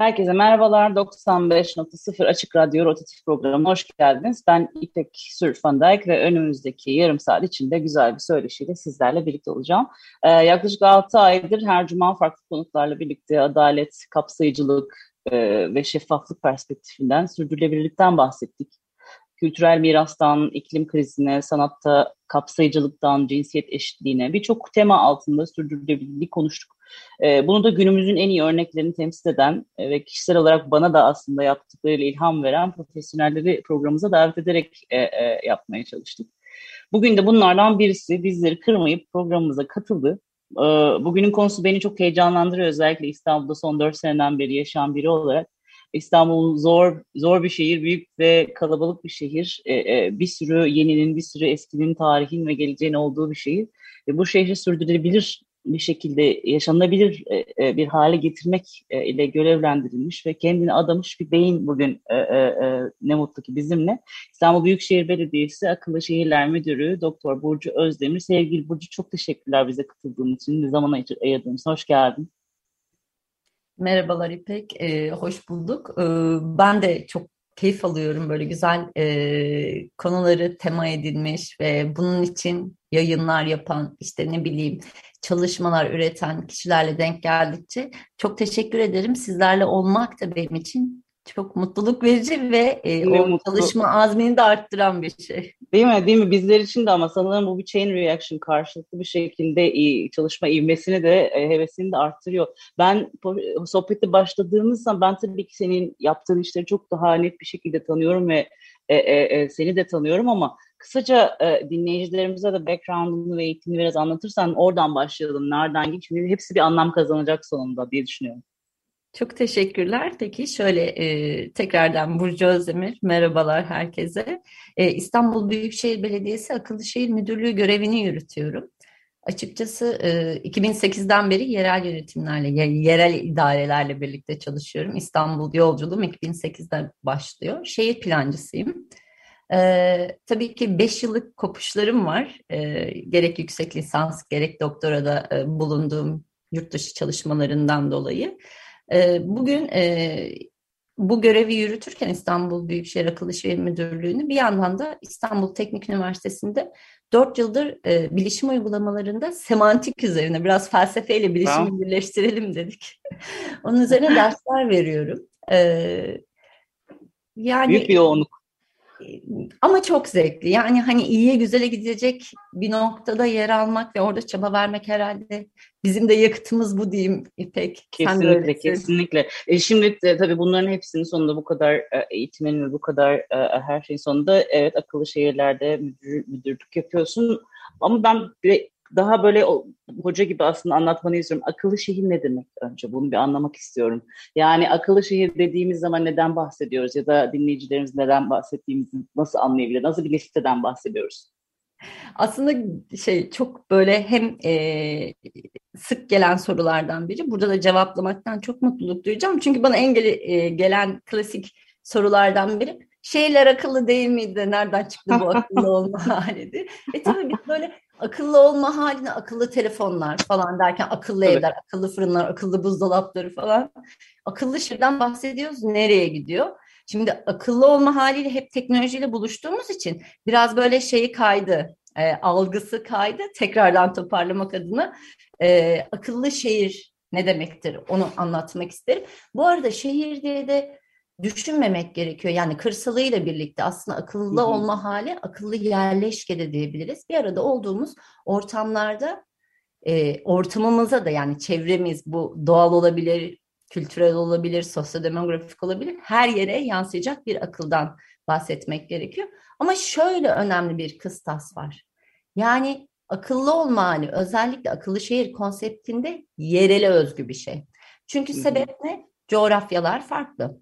Herkese merhabalar. 95.0 Açık Radyo Rotatif programına hoş geldiniz. Ben İpek Dijk ve önümüzdeki yarım saat içinde güzel bir söyleşiyle sizlerle birlikte olacağım. Ee, yaklaşık 6 aydır her cuma farklı konuklarla birlikte adalet, kapsayıcılık e, ve şeffaflık perspektifinden, sürdürülebilirlikten bahsettik. Kültürel mirastan, iklim krizine, sanatta kapsayıcılıktan, cinsiyet eşitliğine birçok tema altında sürdürülebilirlik konuştuk. E, bunu da günümüzün en iyi örneklerini temsil eden e, ve kişisel olarak bana da aslında yaptıklarıyla ilham veren profesyonelleri programımıza davet ederek e, e, yapmaya çalıştık. Bugün de bunlardan birisi bizleri kırmayıp programımıza katıldı. E, bugünün konusu beni çok heyecanlandırıyor. Özellikle İstanbul'da son dört seneden beri yaşayan biri olarak. İstanbul zor zor bir şehir, büyük ve kalabalık bir şehir. E, e, bir sürü yeninin, bir sürü eskinin, tarihin ve geleceğin olduğu bir şehir. E, bu şehri sürdürülebilir bir şekilde yaşanabilir e, e, bir hale getirmek e, ile görevlendirilmiş ve kendini adamış bir beyin bugün ne mutlu ki bizimle. İstanbul Büyükşehir Belediyesi Akıllı Şehirler Müdürü Doktor Burcu Özdemir. Sevgili Burcu çok teşekkürler bize katıldığın için, zaman ayırdığınız Hoş geldin. Merhabalar İpek, hoş bulduk. Ben de çok keyif alıyorum böyle güzel konuları tema edilmiş ve bunun için yayınlar yapan işte ne bileyim çalışmalar üreten kişilerle denk geldikçe çok teşekkür ederim. Sizlerle olmak da benim için çok mutluluk verici ve e, o mutlu. çalışma azmini de arttıran bir şey. Değil mi? Değil mi? Bizler için de ama sanırım bu bir chain reaction karşılıklı bir şekilde çalışma ivmesini de e, hevesini de arttırıyor. Ben sohbeti başladığımız zaman ben tabii ki senin yaptığın işleri çok daha net bir şekilde tanıyorum ve e, e, e, seni de tanıyorum ama kısaca e, dinleyicilerimize de background'unu ve eğitimini biraz anlatırsan oradan başlayalım. Nereden git? Çünkü hepsi bir anlam kazanacak sonunda diye düşünüyorum. Çok teşekkürler. Peki şöyle e, tekrardan Burcu Özdemir, merhabalar herkese. E, İstanbul Büyükşehir Belediyesi Akıllı Şehir Müdürlüğü görevini yürütüyorum. Açıkçası e, 2008'den beri yerel yönetimlerle, yerel idarelerle birlikte çalışıyorum. İstanbul yolculuğum 2008'de başlıyor. Şehir plancısıyım. Ee, tabii ki 5 yıllık kopuşlarım var. Ee, gerek yüksek lisans, gerek doktorada e, bulunduğum yurt dışı çalışmalarından dolayı. Ee, bugün e, bu görevi yürütürken İstanbul Büyükşehir Akıllı Şehir Müdürlüğü'nü bir yandan da İstanbul Teknik Üniversitesi'nde dört yıldır e, bilişim uygulamalarında semantik üzerine biraz felsefeyle bilişimi tamam. birleştirelim dedik. Onun üzerine dersler veriyorum. Ee, yani Büyük bir yoğunluk ama çok zevkli. Yani hani iyiye güzele gidecek bir noktada yer almak ve orada çaba vermek herhalde bizim de yakıtımız bu diyeyim İpek. Kesinlikle, kesinlikle. E şimdi de, tabii bunların hepsinin sonunda bu kadar e, eğitimin ve bu kadar e, her şeyin sonunda evet akıllı şehirlerde müdür, müdürlük yapıyorsun. Ama ben daha böyle o, hoca gibi aslında anlatmanı istiyorum. Akıllı şehir ne demek önce? Bunu bir anlamak istiyorum. Yani akıllı şehir dediğimiz zaman neden bahsediyoruz ya da dinleyicilerimiz neden bahsettiğimizi nasıl anlayabilir? Nasıl bir listeden bahsediyoruz? Aslında şey çok böyle hem e, sık gelen sorulardan biri. Burada da cevaplamaktan çok mutluluk duyacağım. Çünkü bana en gele, e, gelen klasik sorulardan biri şeyler akıllı değil miydi? Nereden çıktı bu akıllı olma halidir? E tabii biz böyle akıllı olma haline akıllı telefonlar falan derken akıllı evet. evler, akıllı fırınlar, akıllı buzdolapları falan. Akıllı şehirden bahsediyoruz. Nereye gidiyor? Şimdi akıllı olma haliyle hep teknolojiyle buluştuğumuz için biraz böyle şeyi kaydı, e, algısı kaydı. Tekrardan toparlamak adına e, akıllı şehir ne demektir onu anlatmak isterim. Bu arada şehir diye de düşünmemek gerekiyor. Yani kırsalıyla birlikte aslında akıllı hı hı. olma hali akıllı yerleşke de diyebiliriz. Bir arada olduğumuz ortamlarda e, ortamımıza da yani çevremiz bu doğal olabilir, kültürel olabilir, sosyodemografik olabilir. Her yere yansıyacak bir akıldan bahsetmek gerekiyor. Ama şöyle önemli bir kıstas var. Yani akıllı olma hali özellikle akıllı şehir konseptinde yerele özgü bir şey. Çünkü sebep ne? Coğrafyalar farklı.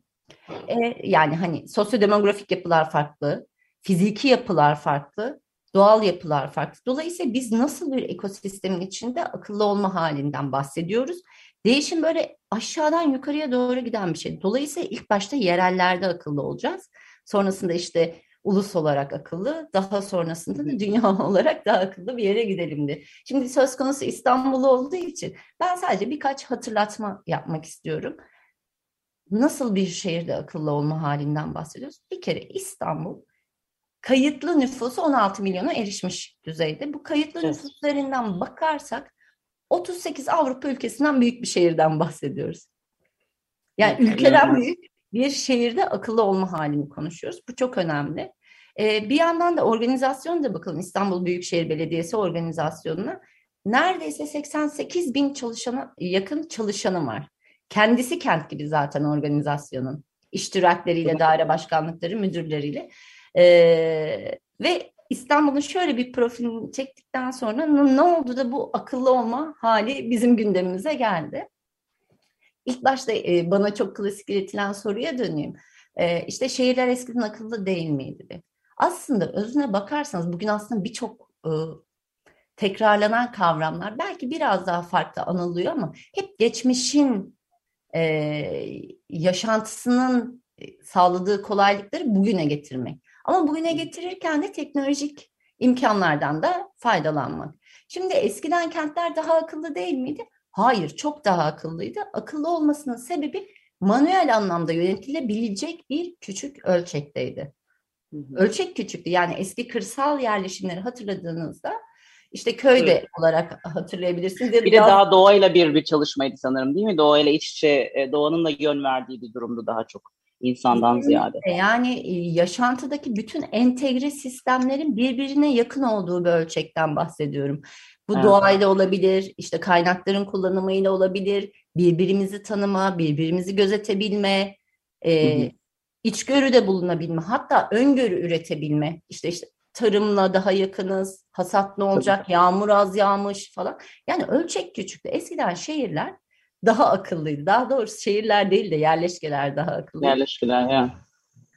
E, yani hani sosyodemografik yapılar farklı, fiziki yapılar farklı, doğal yapılar farklı. Dolayısıyla biz nasıl bir ekosistemin içinde akıllı olma halinden bahsediyoruz. Değişim böyle aşağıdan yukarıya doğru giden bir şey. Dolayısıyla ilk başta yerellerde akıllı olacağız. Sonrasında işte ulus olarak akıllı, daha sonrasında da dünya olarak daha akıllı bir yere gidelim diye. Şimdi söz konusu İstanbul olduğu için ben sadece birkaç hatırlatma yapmak istiyorum. Nasıl bir şehirde akıllı olma halinden bahsediyoruz? Bir kere İstanbul kayıtlı nüfusu 16 milyona erişmiş düzeyde. Bu kayıtlı evet. nüfus üzerinden bakarsak 38 Avrupa ülkesinden büyük bir şehirden bahsediyoruz. Yani evet, ülkeden büyük bir şehirde akıllı olma halini konuşuyoruz. Bu çok önemli. Ee, bir yandan da organizasyon da bakalım İstanbul Büyükşehir Belediyesi organizasyonuna neredeyse 88 bin çalışana yakın çalışanı var. Kendisi kent gibi zaten organizasyonun iştirakleriyle, daire başkanlıkları, müdürleriyle. Ee, ve İstanbul'un şöyle bir profilini çektikten sonra ne oldu da bu akıllı olma hali bizim gündemimize geldi. İlk başta e, bana çok klasik iletilen soruya döneyim. E, işte şehirler eskiden akıllı değil miydi? Aslında özüne bakarsanız bugün aslında birçok e, tekrarlanan kavramlar belki biraz daha farklı anılıyor ama hep geçmişin e, yaşantısının sağladığı kolaylıkları bugüne getirmek. Ama bugüne getirirken de teknolojik imkanlardan da faydalanmak. Şimdi eskiden kentler daha akıllı değil miydi? Hayır, çok daha akıllıydı. Akıllı olmasının sebebi manuel anlamda yönetilebilecek bir küçük ölçekteydi. Ölçek küçüktü. Yani eski kırsal yerleşimleri hatırladığınızda işte köyde evet. olarak hatırlayabilirsiniz. Bir de daha doğayla bir bir çalışmaydı sanırım değil mi? Doğayla iç içe, e, doğanın da yön verdiği bir durumdu daha çok insandan ziyade. Yani e, yaşantıdaki bütün entegre sistemlerin birbirine yakın olduğu bir ölçekten bahsediyorum. Bu evet. doğayla olabilir, işte kaynakların kullanımıyla olabilir, birbirimizi tanıma, birbirimizi gözetebilme, e, içgörüde bulunabilme, hatta öngörü üretebilme. İşte işte tarımla daha yakınız, hasat ne olacak, Tabii. yağmur az yağmış falan. Yani ölçek küçüktü. Eskiden şehirler daha akıllıydı. Daha doğrusu şehirler değil de yerleşkeler daha akıllıydı. Yerleşkeler ya.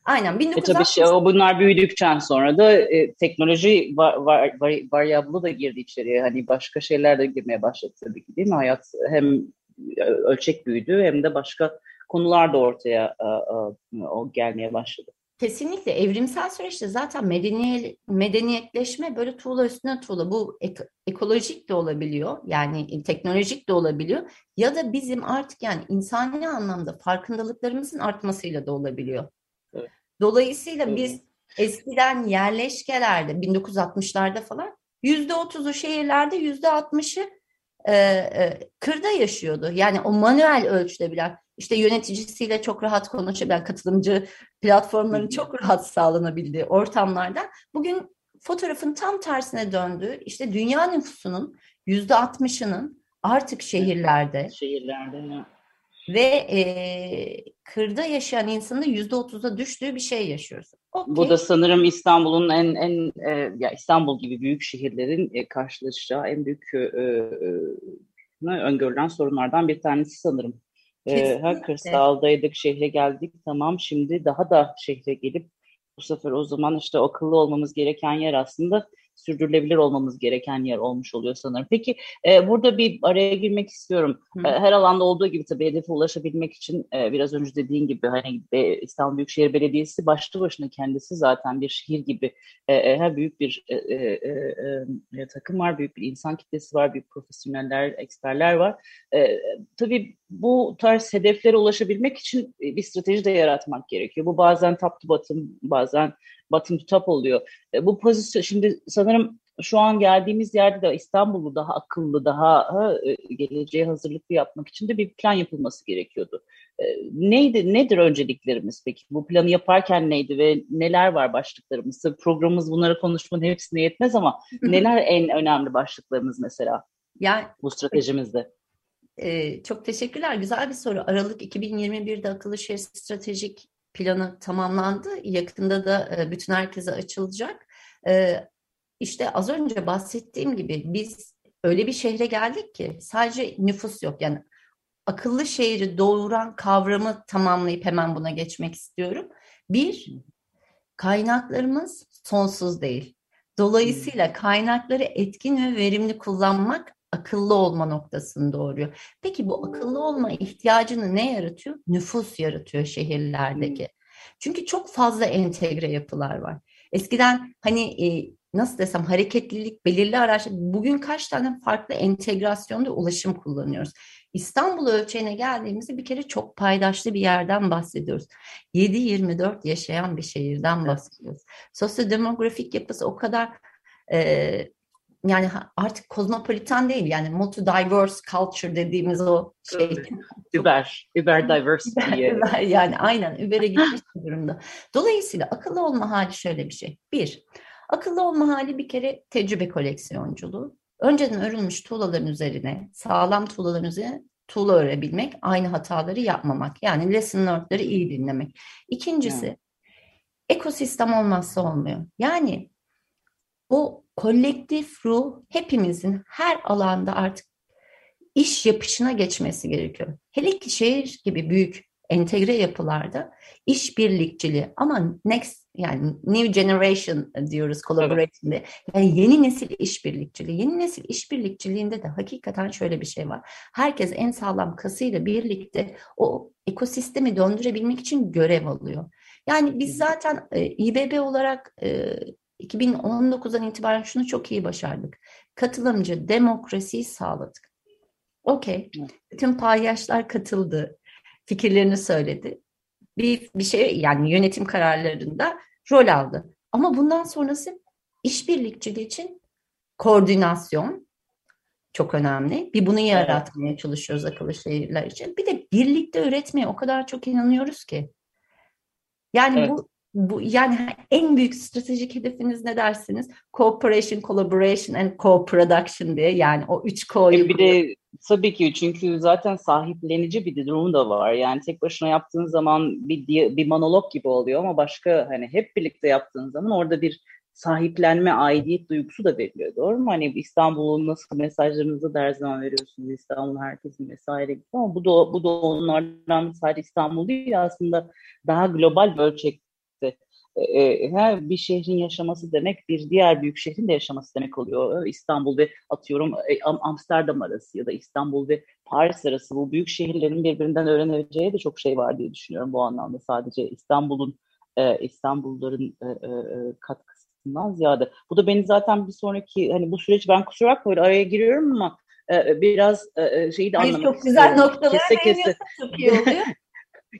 Aynen. 1960... E tabii şey, o bunlar büyüdükten sonra da e, teknoloji var, var, var, varyablı da girdi içeriye. Hani başka şeyler de girmeye başladı tabii ki değil mi? Hayat hem e, ölçek büyüdü hem de başka konular da ortaya a, a, o gelmeye başladı. Kesinlikle evrimsel süreçte zaten medeniyet, medeniyetleşme böyle tuğla üstüne tuğla. Bu ek, ekolojik de olabiliyor yani teknolojik de olabiliyor ya da bizim artık yani insani anlamda farkındalıklarımızın artmasıyla da olabiliyor. Evet. Dolayısıyla evet. biz eskiden yerleşkelerde 1960'larda falan yüzde otuzu şehirlerde yüzde altmışı e, e, kırda yaşıyordu. Yani o manuel ölçüde bilen işte yöneticisiyle çok rahat konuşabilen katılımcı platformların çok rahat sağlanabildiği ortamlarda bugün fotoğrafın tam tersine döndüğü işte dünya nüfusunun yüzde altmışının artık şehirlerde. Şehirlerde ve e, kırda yaşayan insanın yüzde otuza düştüğü bir şey yaşıyoruz. Okay. Bu da sanırım İstanbul'un en en e, ya İstanbul gibi büyük şehirlerin e, karşılaşacağı en büyük e, e, öngörülen sorunlardan bir tanesi sanırım. E, ha kırsaldaydık, şehre geldik tamam şimdi daha da şehre gelip bu sefer o zaman işte akıllı olmamız gereken yer aslında sürdürülebilir olmamız gereken yer olmuş oluyor sanırım. Peki e, burada bir araya girmek istiyorum. E, her alanda olduğu gibi tabii hedefe ulaşabilmek için e, biraz önce dediğin gibi hani e, İstanbul Büyükşehir Belediyesi başlı başına kendisi zaten bir şehir gibi e, e, her büyük bir e, e, e, e, takım var, büyük bir insan kitlesi var, büyük profesyoneller, eksperler var. E, tabii bu tarz hedeflere ulaşabilmek için bir strateji de yaratmak gerekiyor. Bu bazen top to bottom, bazen bottom to top oluyor. E, bu pozisyon şimdi sanırım şu an geldiğimiz yerde de İstanbul'u daha akıllı, daha ha, e, geleceğe hazırlıklı yapmak için de bir plan yapılması gerekiyordu. E, neydi, nedir önceliklerimiz peki? Bu planı yaparken neydi ve neler var başlıklarımız? Programımız bunları konuşmanın hepsine yetmez ama neler en önemli başlıklarımız mesela yani, bu stratejimizde? E, çok teşekkürler. Güzel bir soru. Aralık 2021'de akıllı şehir stratejik planı tamamlandı. Yakında da e, bütün herkese açılacak. E, işte az önce bahsettiğim gibi biz öyle bir şehre geldik ki sadece nüfus yok. Yani akıllı şehri doğuran kavramı tamamlayıp hemen buna geçmek istiyorum. Bir, kaynaklarımız sonsuz değil. Dolayısıyla kaynakları etkin ve verimli kullanmak akıllı olma noktasını doğuruyor. Peki bu akıllı olma ihtiyacını ne yaratıyor? Nüfus yaratıyor şehirlerdeki. Çünkü çok fazla entegre yapılar var. Eskiden hani e, nasıl desem hareketlilik belirli araçlar bugün kaç tane farklı entegrasyonda ulaşım kullanıyoruz. İstanbul ölçeğine geldiğimizde bir kere çok paydaşlı bir yerden bahsediyoruz. 7-24 yaşayan bir şehirden bahsediyoruz. Sosyodemografik yapısı o kadar e, yani artık kozmopolitan değil yani multi diverse culture dediğimiz o şey. Über, über diversity. yani aynen übere gitmiş durumda. Dolayısıyla akıllı olma hali şöyle bir şey. Bir, akıllı olma hali bir kere tecrübe koleksiyonculuğu. Önceden örülmüş tuğlaların üzerine, sağlam tuğlaların üzerine tuğla örebilmek, aynı hataları yapmamak. Yani lesson learned'ları iyi dinlemek. İkincisi, hmm. ekosistem olmazsa olmuyor. Yani o kolektif ruh hepimizin her alanda artık iş yapışına geçmesi gerekiyor. Hele ki şehir gibi büyük entegre yapılarda işbirlikçiliği ama next yani new generation diyoruz collaboration'de. Evet. Yani yeni nesil işbirlikçiliği. Yeni nesil işbirlikçiliğinde de hakikaten şöyle bir şey var. Herkes en sağlam kasıyla birlikte o ekosistemi döndürebilmek için görev alıyor. Yani biz zaten e, İBB olarak e, 2019'dan itibaren şunu çok iyi başardık. Katılımcı demokrasiyi sağladık. Okey. Bütün paydaşlar katıldı. Fikirlerini söyledi. Bir, bir şey yani yönetim kararlarında rol aldı. Ama bundan sonrası işbirlikçiliği için koordinasyon çok önemli. Bir bunu yaratmaya çalışıyoruz akıllı şehirler için. Bir de birlikte üretmeye o kadar çok inanıyoruz ki. Yani evet. bu bu yani en büyük stratejik hedefiniz ne dersiniz? Cooperation, collaboration and co-production diye yani o üç K'yu. E bir de tabii ki çünkü zaten sahiplenici bir durum da var. Yani tek başına yaptığın zaman bir bir monolog gibi oluyor ama başka hani hep birlikte yaptığın zaman orada bir sahiplenme, aidiyet duygusu da veriliyor. Doğru mu? Hani İstanbul'un nasıl mesajlarınızı da her zaman veriyorsunuz. İstanbul herkesin vesaire gibi. Ama bu da, bu da onlardan sadece İstanbul değil aslında daha global bir ölçek her bir şehrin yaşaması demek bir diğer büyük şehrin de yaşaması demek oluyor. İstanbul ve atıyorum Amsterdam arası ya da İstanbul ve Paris arası bu büyük şehirlerin birbirinden öğreneceği de çok şey var diye düşünüyorum bu anlamda. Sadece İstanbul'un İstanbulluların katkısından ziyade. Bu da beni zaten bir sonraki hani bu süreç ben kusura bakmayın araya giriyorum ama biraz şeyi de anlamak Hayır, çok güzel noktalar kese kese. çok iyi oluyor.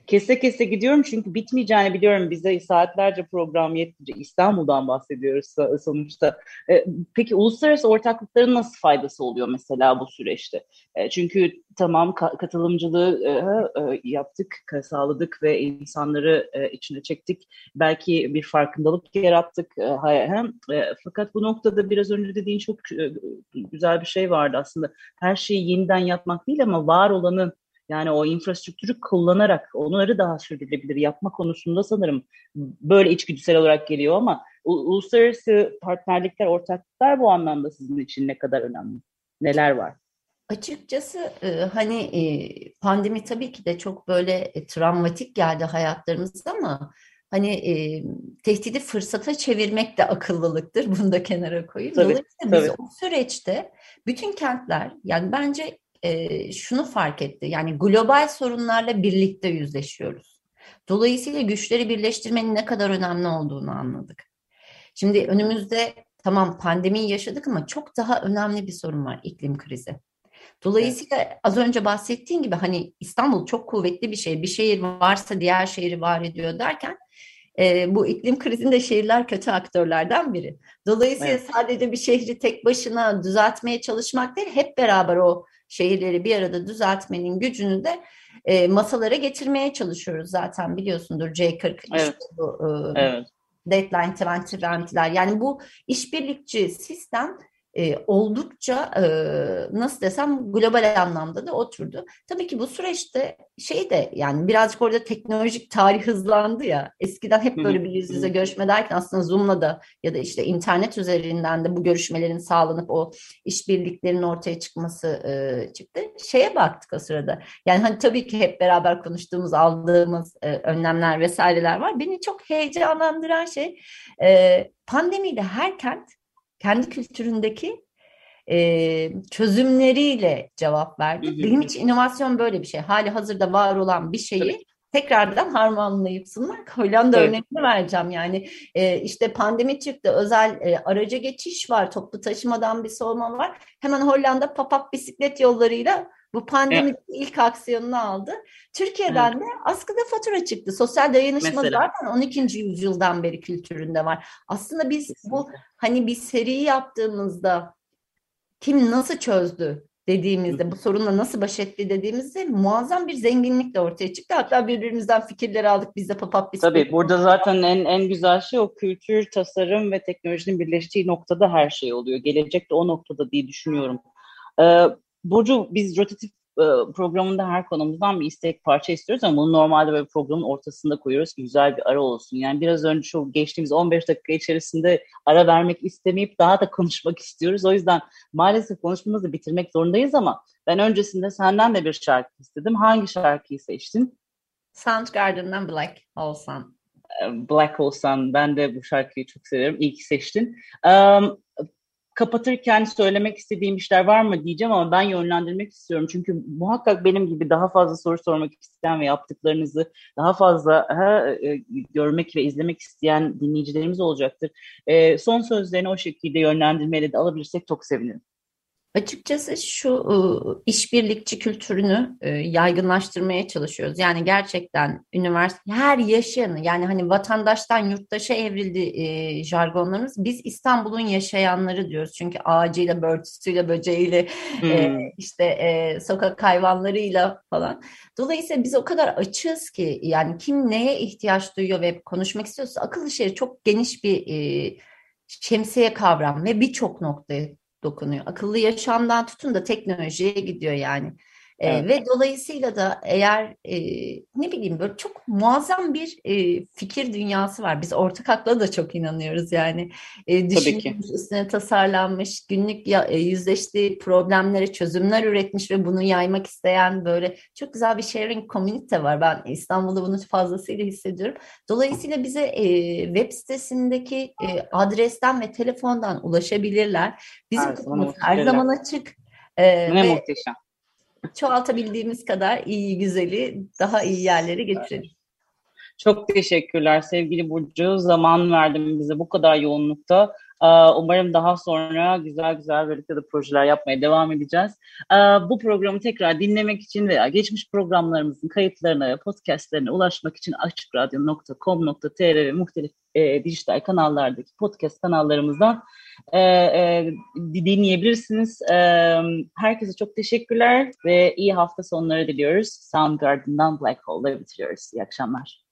Kese kese gidiyorum çünkü bitmeyeceğini biliyorum. Bize saatlerce program yetmeyecek. İstanbul'dan bahsediyoruz sonuçta. E, peki uluslararası ortaklıkların nasıl faydası oluyor mesela bu süreçte? E, çünkü tamam katılımcılığı e, yaptık, sağladık ve insanları içine çektik. Belki bir farkındalık yarattık. Fakat bu noktada biraz önce dediğin çok güzel bir şey vardı aslında. Her şeyi yeniden yapmak değil ama var olanın yani o infrastruktürü kullanarak onları daha sürdürülebilir yapma konusunda sanırım böyle içgüdüsel olarak geliyor ama uluslararası partnerlikler, ortaklıklar bu anlamda sizin için ne kadar önemli? Neler var? Açıkçası e, hani e, pandemi tabii ki de çok böyle e, travmatik geldi hayatlarımızda ama hani e, tehdidi fırsata çevirmek de akıllılıktır. Bunu da kenara koyayım. Tabii, Dolayısıyla tabii. biz o süreçte bütün kentler yani bence e, şunu fark etti. Yani global sorunlarla birlikte yüzleşiyoruz. Dolayısıyla güçleri birleştirmenin ne kadar önemli olduğunu anladık. Şimdi önümüzde tamam pandemiyi yaşadık ama çok daha önemli bir sorun var iklim krizi. Dolayısıyla az önce bahsettiğin gibi hani İstanbul çok kuvvetli bir şey. Bir şehir varsa diğer şehri var ediyor derken e, bu iklim krizinde şehirler kötü aktörlerden biri. Dolayısıyla evet. sadece bir şehri tek başına düzeltmeye çalışmak değil, hep beraber o şehirleri bir arada düzeltmenin gücünü de e, masalara getirmeye çalışıyoruz zaten biliyorsundur C40 evet. işte bu e, evet. Deadline 2020'ler yani bu işbirlikçi sistem e, oldukça e, nasıl desem global anlamda da oturdu. Tabii ki bu süreçte şey de yani birazcık orada teknolojik tarih hızlandı ya. Eskiden hep böyle bir yüz yüze görüşme derken aslında Zoom'la da ya da işte internet üzerinden de bu görüşmelerin sağlanıp o işbirliklerin ortaya çıkması e, çıktı. Şeye baktık o sırada. Yani hani tabii ki hep beraber konuştuğumuz, aldığımız e, önlemler vesaireler var. Beni çok heyecanlandıran şey e, pandemiyle her kent kendi kültüründeki e, çözümleriyle cevap verdi. Benim için inovasyon böyle bir şey. Hali hazırda var olan bir şeyi tekrardan harmanlayıp sunmak. Hollanda evet. örneğini vereceğim. Yani e, işte pandemi çıktı, özel e, araca geçiş var, toplu taşımadan bir soğuma var. Hemen Hollanda pop-up bisiklet yollarıyla bu pandemi evet. ilk aksiyonunu aldı. Türkiye'den evet. de askıda fatura çıktı. Sosyal dayanışma Mesela. zaten 12. yüzyıldan beri kültüründe var. Aslında biz Kesinlikle. bu hani bir seri yaptığımızda kim nasıl çözdü dediğimizde, bu sorunla nasıl baş etti dediğimizde muazzam bir zenginlik de ortaya çıktı. Hatta birbirimizden fikirler aldık biz de pop-up Tabii burada zaten en, en güzel şey o kültür, tasarım ve teknolojinin birleştiği noktada her şey oluyor. Gelecek de o noktada diye düşünüyorum. Ee, Burcu biz rotatif programında her konumuzdan bir istek parça istiyoruz ama bunu normalde böyle programın ortasında koyuyoruz ki güzel bir ara olsun. Yani biraz önce şu geçtiğimiz 15 dakika içerisinde ara vermek istemeyip daha da konuşmak istiyoruz. O yüzden maalesef konuşmamızı bitirmek zorundayız ama ben öncesinde senden de bir şarkı istedim. Hangi şarkıyı seçtin? Soundgarden'dan Black Hole Sun. Black Hole Sun. Ben de bu şarkıyı çok severim. İyi ki seçtin. Um, kapatırken söylemek istediğim işler var mı diyeceğim ama ben yönlendirmek istiyorum. Çünkü muhakkak benim gibi daha fazla soru sormak isteyen ve yaptıklarınızı daha fazla ha, e, görmek ve izlemek isteyen dinleyicilerimiz olacaktır. E, son sözlerini o şekilde yönlendirmeyle de alabilirsek çok sevinirim. Açıkçası şu ıı, işbirlikçi kültürünü ıı, yaygınlaştırmaya çalışıyoruz. Yani gerçekten üniversite her yaşayanı yani hani vatandaştan yurttaşa evrildi e, jargonlarımız. Biz İstanbul'un yaşayanları diyoruz. Çünkü ağacıyla, börtüsüyle, böceğiyle, hmm. e, işte e, sokak hayvanlarıyla falan. Dolayısıyla biz o kadar açığız ki yani kim neye ihtiyaç duyuyor ve konuşmak istiyorsa akıllı şehir çok geniş bir e, şemsiye kavram ve birçok noktaya dokunuyor. Akıllı yaşamdan tutun da teknolojiye gidiyor yani. Evet. Ve dolayısıyla da eğer e, ne bileyim böyle çok muazzam bir e, fikir dünyası var. Biz ortak akla da çok inanıyoruz yani. E, düşünülmüş, üstüne tasarlanmış, günlük ya, e, yüzleştiği problemlere çözümler üretmiş ve bunu yaymak isteyen böyle çok güzel bir sharing community var. Ben İstanbul'da bunu fazlasıyla hissediyorum. Dolayısıyla bize e, web sitesindeki e, adresten ve telefondan ulaşabilirler. Bizim her zaman, her zaman açık. Ee, ne ve, muhteşem çoğaltabildiğimiz kadar iyi güzeli daha iyi yerlere getirelim. Çok teşekkürler sevgili Burcu. Zaman verdin bize bu kadar yoğunlukta. Ee, umarım daha sonra güzel güzel birlikte de projeler yapmaya devam edeceğiz. Ee, bu programı tekrar dinlemek için veya geçmiş programlarımızın kayıtlarına ve podcastlerine ulaşmak için açıkradyo.com.tr ve muhtelif e, dijital kanallardaki podcast kanallarımızdan e, e, dinleyebilirsiniz. E, herkese çok teşekkürler ve iyi hafta sonları diliyoruz. Soundgarden'dan Black Hole'la bitiriyoruz. İyi akşamlar.